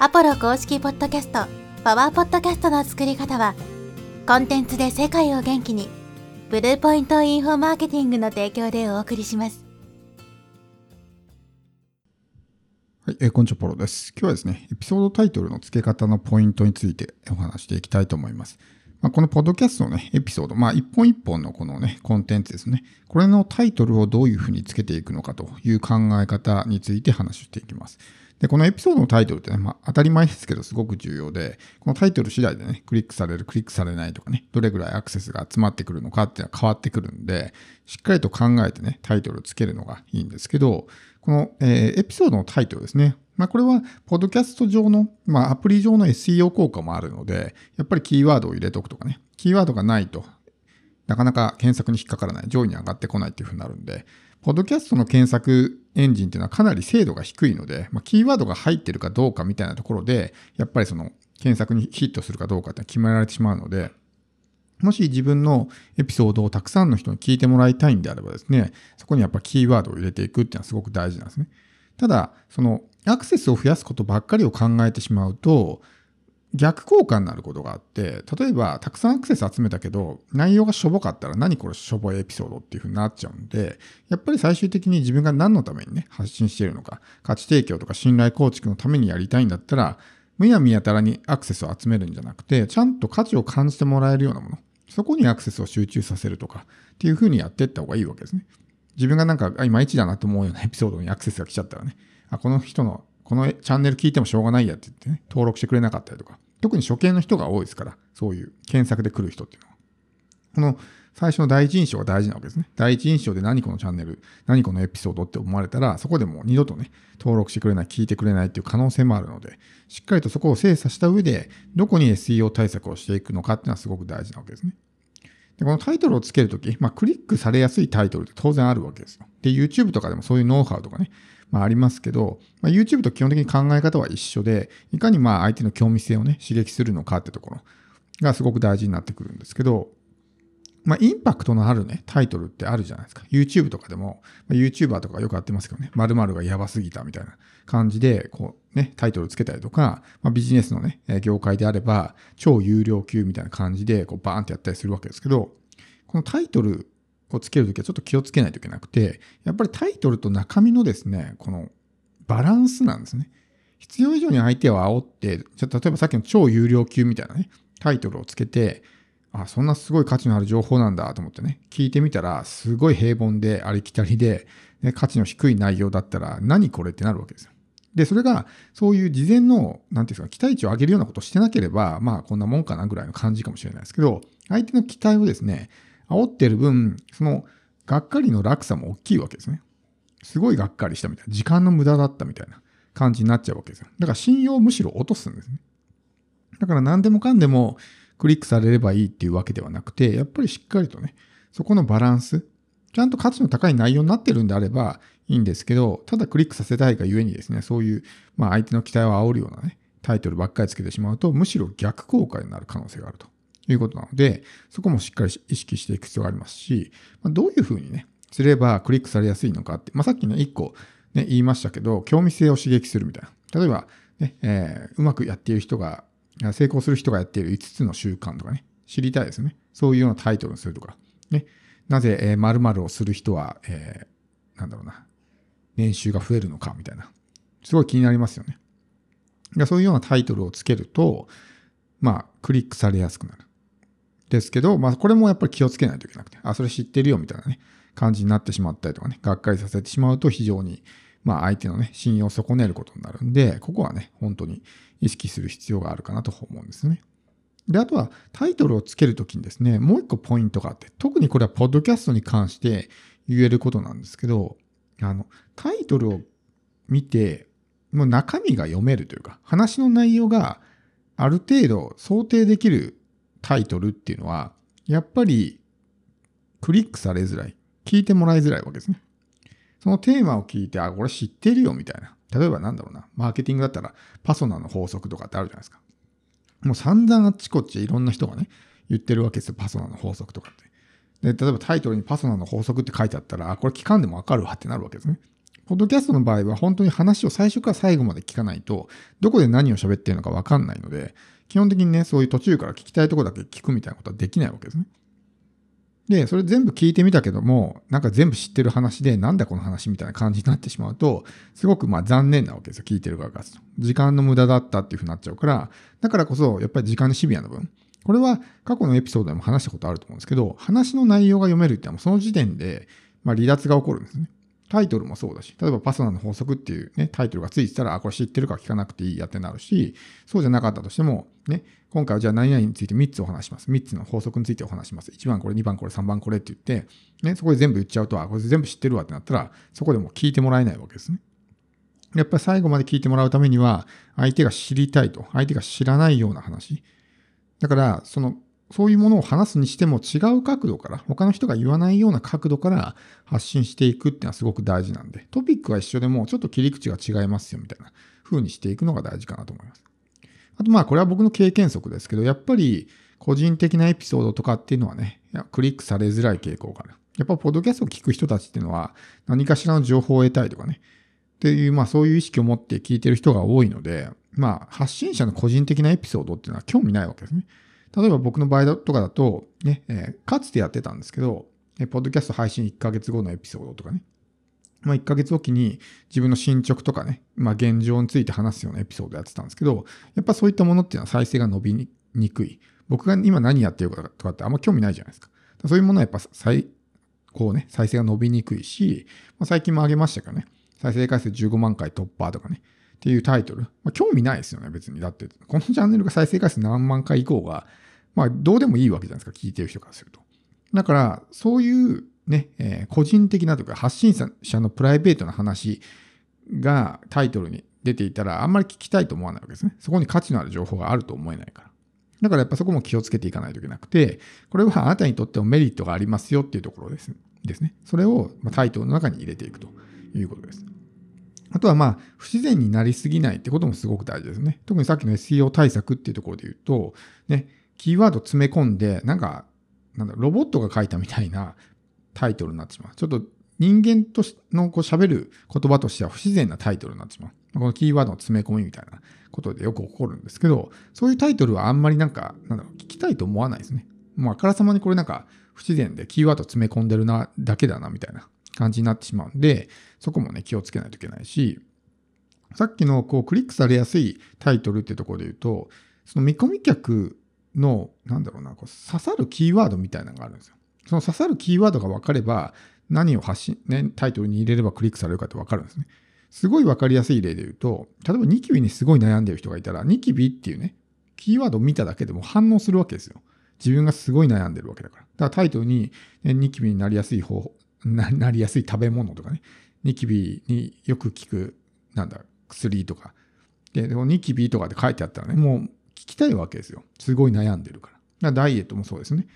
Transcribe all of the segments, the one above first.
アポロ公式ポッドキャスト、パワーポッドキャストの作り方は、コンテンツで世界を元気に、ブルーポイントインフォマーケティングの提供でお送りします。はい、えーこんにちは、ポロです。今日はですね、エピソードタイトルの付け方のポイントについてお話していきたいと思います。まあ、このポッドキャストのね、エピソード、まあ、一本一本のこのね、コンテンツですね。これのタイトルをどういうふうにつけていくのかという考え方について話していきます。で、このエピソードのタイトルってね、まあ、当たり前ですけど、すごく重要で、このタイトル次第でね、クリックされる、クリックされないとかね、どれぐらいアクセスが集まってくるのかっていうのは変わってくるんで、しっかりと考えてね、タイトルをつけるのがいいんですけど、この、えーエピソードのタイトルですね。まあ、これは、ポッドキャスト上の、まあ、アプリ上の SEO 効果もあるので、やっぱりキーワードを入れとくとかね、キーワードがないと、なかなか検索に引っかからない、上位に上がってこないっていうふうになるんで、ポッドキャストの検索エンジンっていうのはかなり精度が低いので、まあ、キーワードが入ってるかどうかみたいなところで、やっぱりその検索にヒットするかどうかって決められてしまうので、もし自分のエピソードをたくさんの人に聞いてもらいたいんであればですね、そこにやっぱキーワードを入れていくっていうのはすごく大事なんですね。ただ、そのアクセスを増やすことばっかりを考えてしまうと、逆効果になることがあって、例えばたくさんアクセス集めたけど、内容がしょぼかったら何これしょぼいエピソードっていう風になっちゃうんで、やっぱり最終的に自分が何のためにね、発信しているのか、価値提供とか信頼構築のためにやりたいんだったら、むやみやたらにアクセスを集めるんじゃなくて、ちゃんと価値を感じてもらえるようなもの、そこにアクセスを集中させるとかっていう風にやっていった方がいいわけですね。自分がなんか、いまいちだなと思うような エピソードにアクセスが来ちゃったらね、あ、この人の、このチャンネル聞いてもしょうがないやって言ってね、登録してくれなかったりとか、特に初見の人が多いですから、そういう検索で来る人っていうのは。この最初の第一印象が大事なわけですね。第一印象で何このチャンネル、何このエピソードって思われたら、そこでもう二度とね、登録してくれない、聞いてくれないっていう可能性もあるので、しっかりとそこを精査した上で、どこに SEO 対策をしていくのかっていうのはすごく大事なわけですね。で、このタイトルをつけるとき、まあ、クリックされやすいタイトルって当然あるわけですよ。で、YouTube とかでもそういうノウハウとかね、まあ、ありますけど、まあ、YouTube と基本的に考え方は一緒で、いかにまあ相手の興味性をね、刺激するのかってところがすごく大事になってくるんですけど、まあ、インパクトのあるね、タイトルってあるじゃないですか。YouTube とかでも、まあ、YouTuber とかよくやってますけどね、〇〇がやばすぎたみたいな感じで、こうね、タイトルつけたりとか、まあ、ビジネスのね、業界であれば、超有料級みたいな感じで、こうバーンってやったりするわけですけど、このタイトルをつけるときはちょっと気をつけないといけなくて、やっぱりタイトルと中身のですね、このバランスなんですね。必要以上に相手を煽って、ちょっと例えばさっきの超有料級みたいなね、タイトルをつけて、あ、そんなすごい価値のある情報なんだと思ってね、聞いてみたら、すごい平凡でありきたりで、ね、価値の低い内容だったら、何これってなるわけですよ。で、それが、そういう事前の、なんていうんですか、期待値を上げるようなことをしてなければ、まあ、こんなもんかなぐらいの感じかもしれないですけど、相手の期待をですね、煽ってる分、その、がっかりの落差も大きいわけですね。すごいがっかりしたみたいな、時間の無駄だったみたいな感じになっちゃうわけですよ。だから信用をむしろ落とすんですね。だから何でもかんでもクリックされればいいっていうわけではなくて、やっぱりしっかりとね、そこのバランス、ちゃんと価値の高い内容になってるんであればいいんですけど、ただクリックさせたいがゆえにですね、そういう、まあ相手の期待を煽るようなね、タイトルばっかりつけてしまうと、むしろ逆効果になる可能性があるとということなので、そこもしっかり意識していく必要がありますし、まあ、どういうふうにね、すればクリックされやすいのかって、まあ、さっきね、一個ね、言いましたけど、興味性を刺激するみたいな。例えば、ね、えーうまくやっている人が、成功する人がやっている5つの習慣とかね、知りたいですね。そういうようなタイトルにするとか、ね、なぜ、えー、〇〇をする人は、えーなんだろうな、年収が増えるのかみたいな。すごい気になりますよね。そういうようなタイトルをつけると、まあ、クリックされやすくなる。ですけど、まあ、これもやっぱり気をつけないといけなくて、あ、それ知ってるよみたいなね、感じになってしまったりとかね、がっかりさせてしまうと非常に、まあ、相手のね、信用を損ねることになるんで、ここはね、本当に意識する必要があるかなと思うんですね。で、あとはタイトルをつけるときにですね、もう一個ポイントがあって、特にこれはポッドキャストに関して言えることなんですけど、あの、タイトルを見て、もう中身が読めるというか、話の内容がある程度想定できるタイトルっていうのは、やっぱりクリックされづらい。聞いてもらいづらいわけですね。そのテーマを聞いて、あ、これ知ってるよみたいな。例えばなんだろうな、マーケティングだったらパソナの法則とかってあるじゃないですか。もう散々あっちこっちいろんな人がね、言ってるわけですよ、パソナの法則とかって。で、例えばタイトルにパソナの法則って書いてあったら、あ、これ聞かんでもわかるわってなるわけですね。ポッドキャストの場合は本当に話を最初から最後まで聞かないと、どこで何を喋ってるのかわかんないので、基本的にね、そういう途中から聞きたいとこだけ聞くみたいなことはできないわけですね。で、それ全部聞いてみたけども、なんか全部知ってる話で、なんだこの話みたいな感じになってしまうと、すごくまあ残念なわけですよ、聞いてる側が。時間の無駄だったっていうふうになっちゃうから、だからこそ、やっぱり時間のシビアな分。これは過去のエピソードでも話したことあると思うんですけど、話の内容が読めるってのはその時点で、まあ離脱が起こるんですね。タイトルもそうだし、例えばパソナの法則っていうね、タイトルがついてたら、あ、これ知ってるか聞かなくていいやってなるし、そうじゃなかったとしても、ね、今回はじゃあ何々について3つお話します。3つの法則についてお話します。1番これ、2番これ、3番これって言って、ね、そこで全部言っちゃうと、あ、これ全部知ってるわってなったら、そこでも聞いてもらえないわけですね。やっぱり最後まで聞いてもらうためには、相手が知りたいと、相手が知らないような話。だから、そのそういうものを話すにしても違う角度から、他の人が言わないような角度から発信していくっていうのはすごく大事なんで、トピックは一緒でもちょっと切り口が違いますよみたいな風にしていくのが大事かなと思います。あとまあこれは僕の経験則ですけど、やっぱり個人的なエピソードとかっていうのはね、クリックされづらい傾向がある。やっぱポッドキャストを聞く人たちっていうのは何かしらの情報を得たいとかね、っていう、まあそういう意識を持って聞いてる人が多いので、まあ発信者の個人的なエピソードっていうのは興味ないわけですね。例えば僕の場合とかだと、ね、えー、かつてやってたんですけど、えポッドキャスト配信1ヶ月後のエピソードとかね、まあ、1ヶ月おきに自分の進捗とかね、まあ、現状について話すようなエピソードやってたんですけど、やっぱそういったものっていうのは再生が伸びにくい。僕が今何やってるかとかってあんま興味ないじゃないですか。そういうものはやっぱ再、こうね、再生が伸びにくいし、まあ、最近も上げましたけどね、再生回数15万回突破とかね、っていうタイトル。まあ、興味ないですよね、別に。だって、このチャンネルが再生回数何万回以降が、まあ、どうでもいいわけじゃないですか、聞いてる人からすると。だから、そういうね、えー、個人的なとか、発信者のプライベートな話がタイトルに出ていたら、あんまり聞きたいと思わないわけですね。そこに価値のある情報があると思えないから。だからやっぱそこも気をつけていかないといけなくて、これはあなたにとってもメリットがありますよっていうところですですね。それをタイトルの中に入れていくということです。あとはまあ、不自然になりすぎないってこともすごく大事ですね。特にさっきの SEO 対策っていうところで言うと、ね、キーワード詰め込んで、なんか、なんだロボットが書いたみたいなタイトルになってしまう。ちょっと人間とのこう喋る言葉としては不自然なタイトルになってしまう。このキーワードの詰め込みみたいなことでよく起こるんですけど、そういうタイトルはあんまりなんか、なんだろう、聞きたいと思わないですね。もうあからさまにこれなんか不自然でキーワード詰め込んでるな、だけだな、みたいな感じになってしまうんで、そこもね、気をつけないといけないし、さっきのこうクリックされやすいタイトルってところで言うと、その見込み客の、なんだろうな、こう刺さるキーワードみたいなのがあるんですよ。その刺さるキーワードが分かれば、何を発信、ね、タイトルに入れればクリックされるかって分かるんですね。すごい分かりやすい例で言うと、例えばニキビにすごい悩んでる人がいたら、ニキビっていうね、キーワードを見ただけでも反応するわけですよ。自分がすごい悩んでるわけだから。だからタイトルに、ね、ニキビになりやすい方法な、なりやすい食べ物とかね、ニキビによく効く、なんだ、薬とか。で、でもニキビとかって書いてあったらね、もう聞きたいわけですよ。すごい悩んでるからだ。からダイエットもそうですね。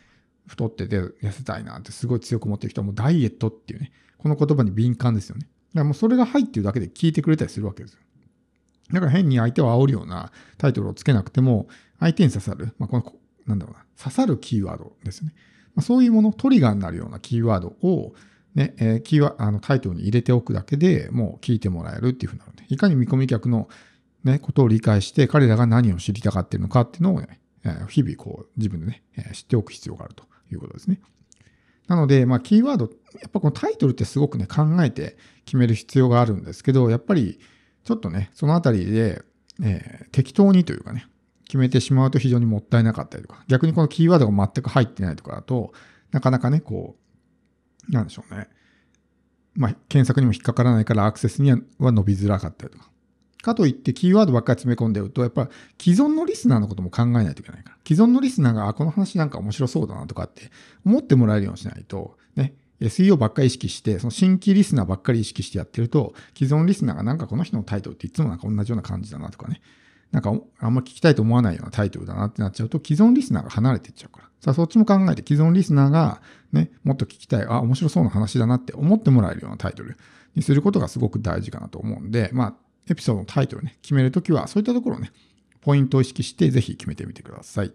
太ってて痩せたいなってすごい強く思ってる人はもうダイエットっていうね、この言葉に敏感ですよね。だからもうそれが入ってるだけで聞いてくれたりするわけですよ。だから変に相手を煽るようなタイトルをつけなくても、相手に刺さる、まあ、この、なんだろうな、刺さるキーワードですね。まあ、そういうもの、トリガーになるようなキーワードを、ね、えー、キーワあのタイトルに入れておくだけでもう聞いてもらえるっていうふうなので、いかに見込み客のね、ことを理解して、彼らが何を知りたがっているのかっていうのをね、日々こう自分でね、知っておく必要があるということですね。なので、まあ、キーワード、やっぱこのタイトルってすごくね、考えて決める必要があるんですけど、やっぱりちょっとね、そのあたりで、えー、適当にというかね、決めてしまうと非常にもったいなかったりとか、逆にこのキーワードが全く入ってないとかだと、なかなかね、こう、なんでしょうね。まあ、検索にも引っかからないからアクセスには伸びづらかったりとか、かといってキーワードばっかり詰め込んでると、やっぱ既存のリスナーのことも考えないといけないから。既存のリスナーが、あ、この話なんか面白そうだなとかって思ってもらえるようにしないと、ね、SEO ばっかり意識して、その新規リスナーばっかり意識してやってると、既存リスナーがなんかこの人のタイトルっていつもなんか同じような感じだなとかね。なんかあんま聞きたいと思わないようなタイトルだなってなっちゃうと、既存リスナーが離れていっちゃうから。さあそっちも考えて、既存リスナーがね、もっと聞きたい、あ、面白そうな話だなって思ってもらえるようなタイトルにすることがすごく大事かなと思うんで、まあ、エピソードのタイトルね、決めるときは、そういったところね、ポイントを意識して、ぜひ決めてみてください。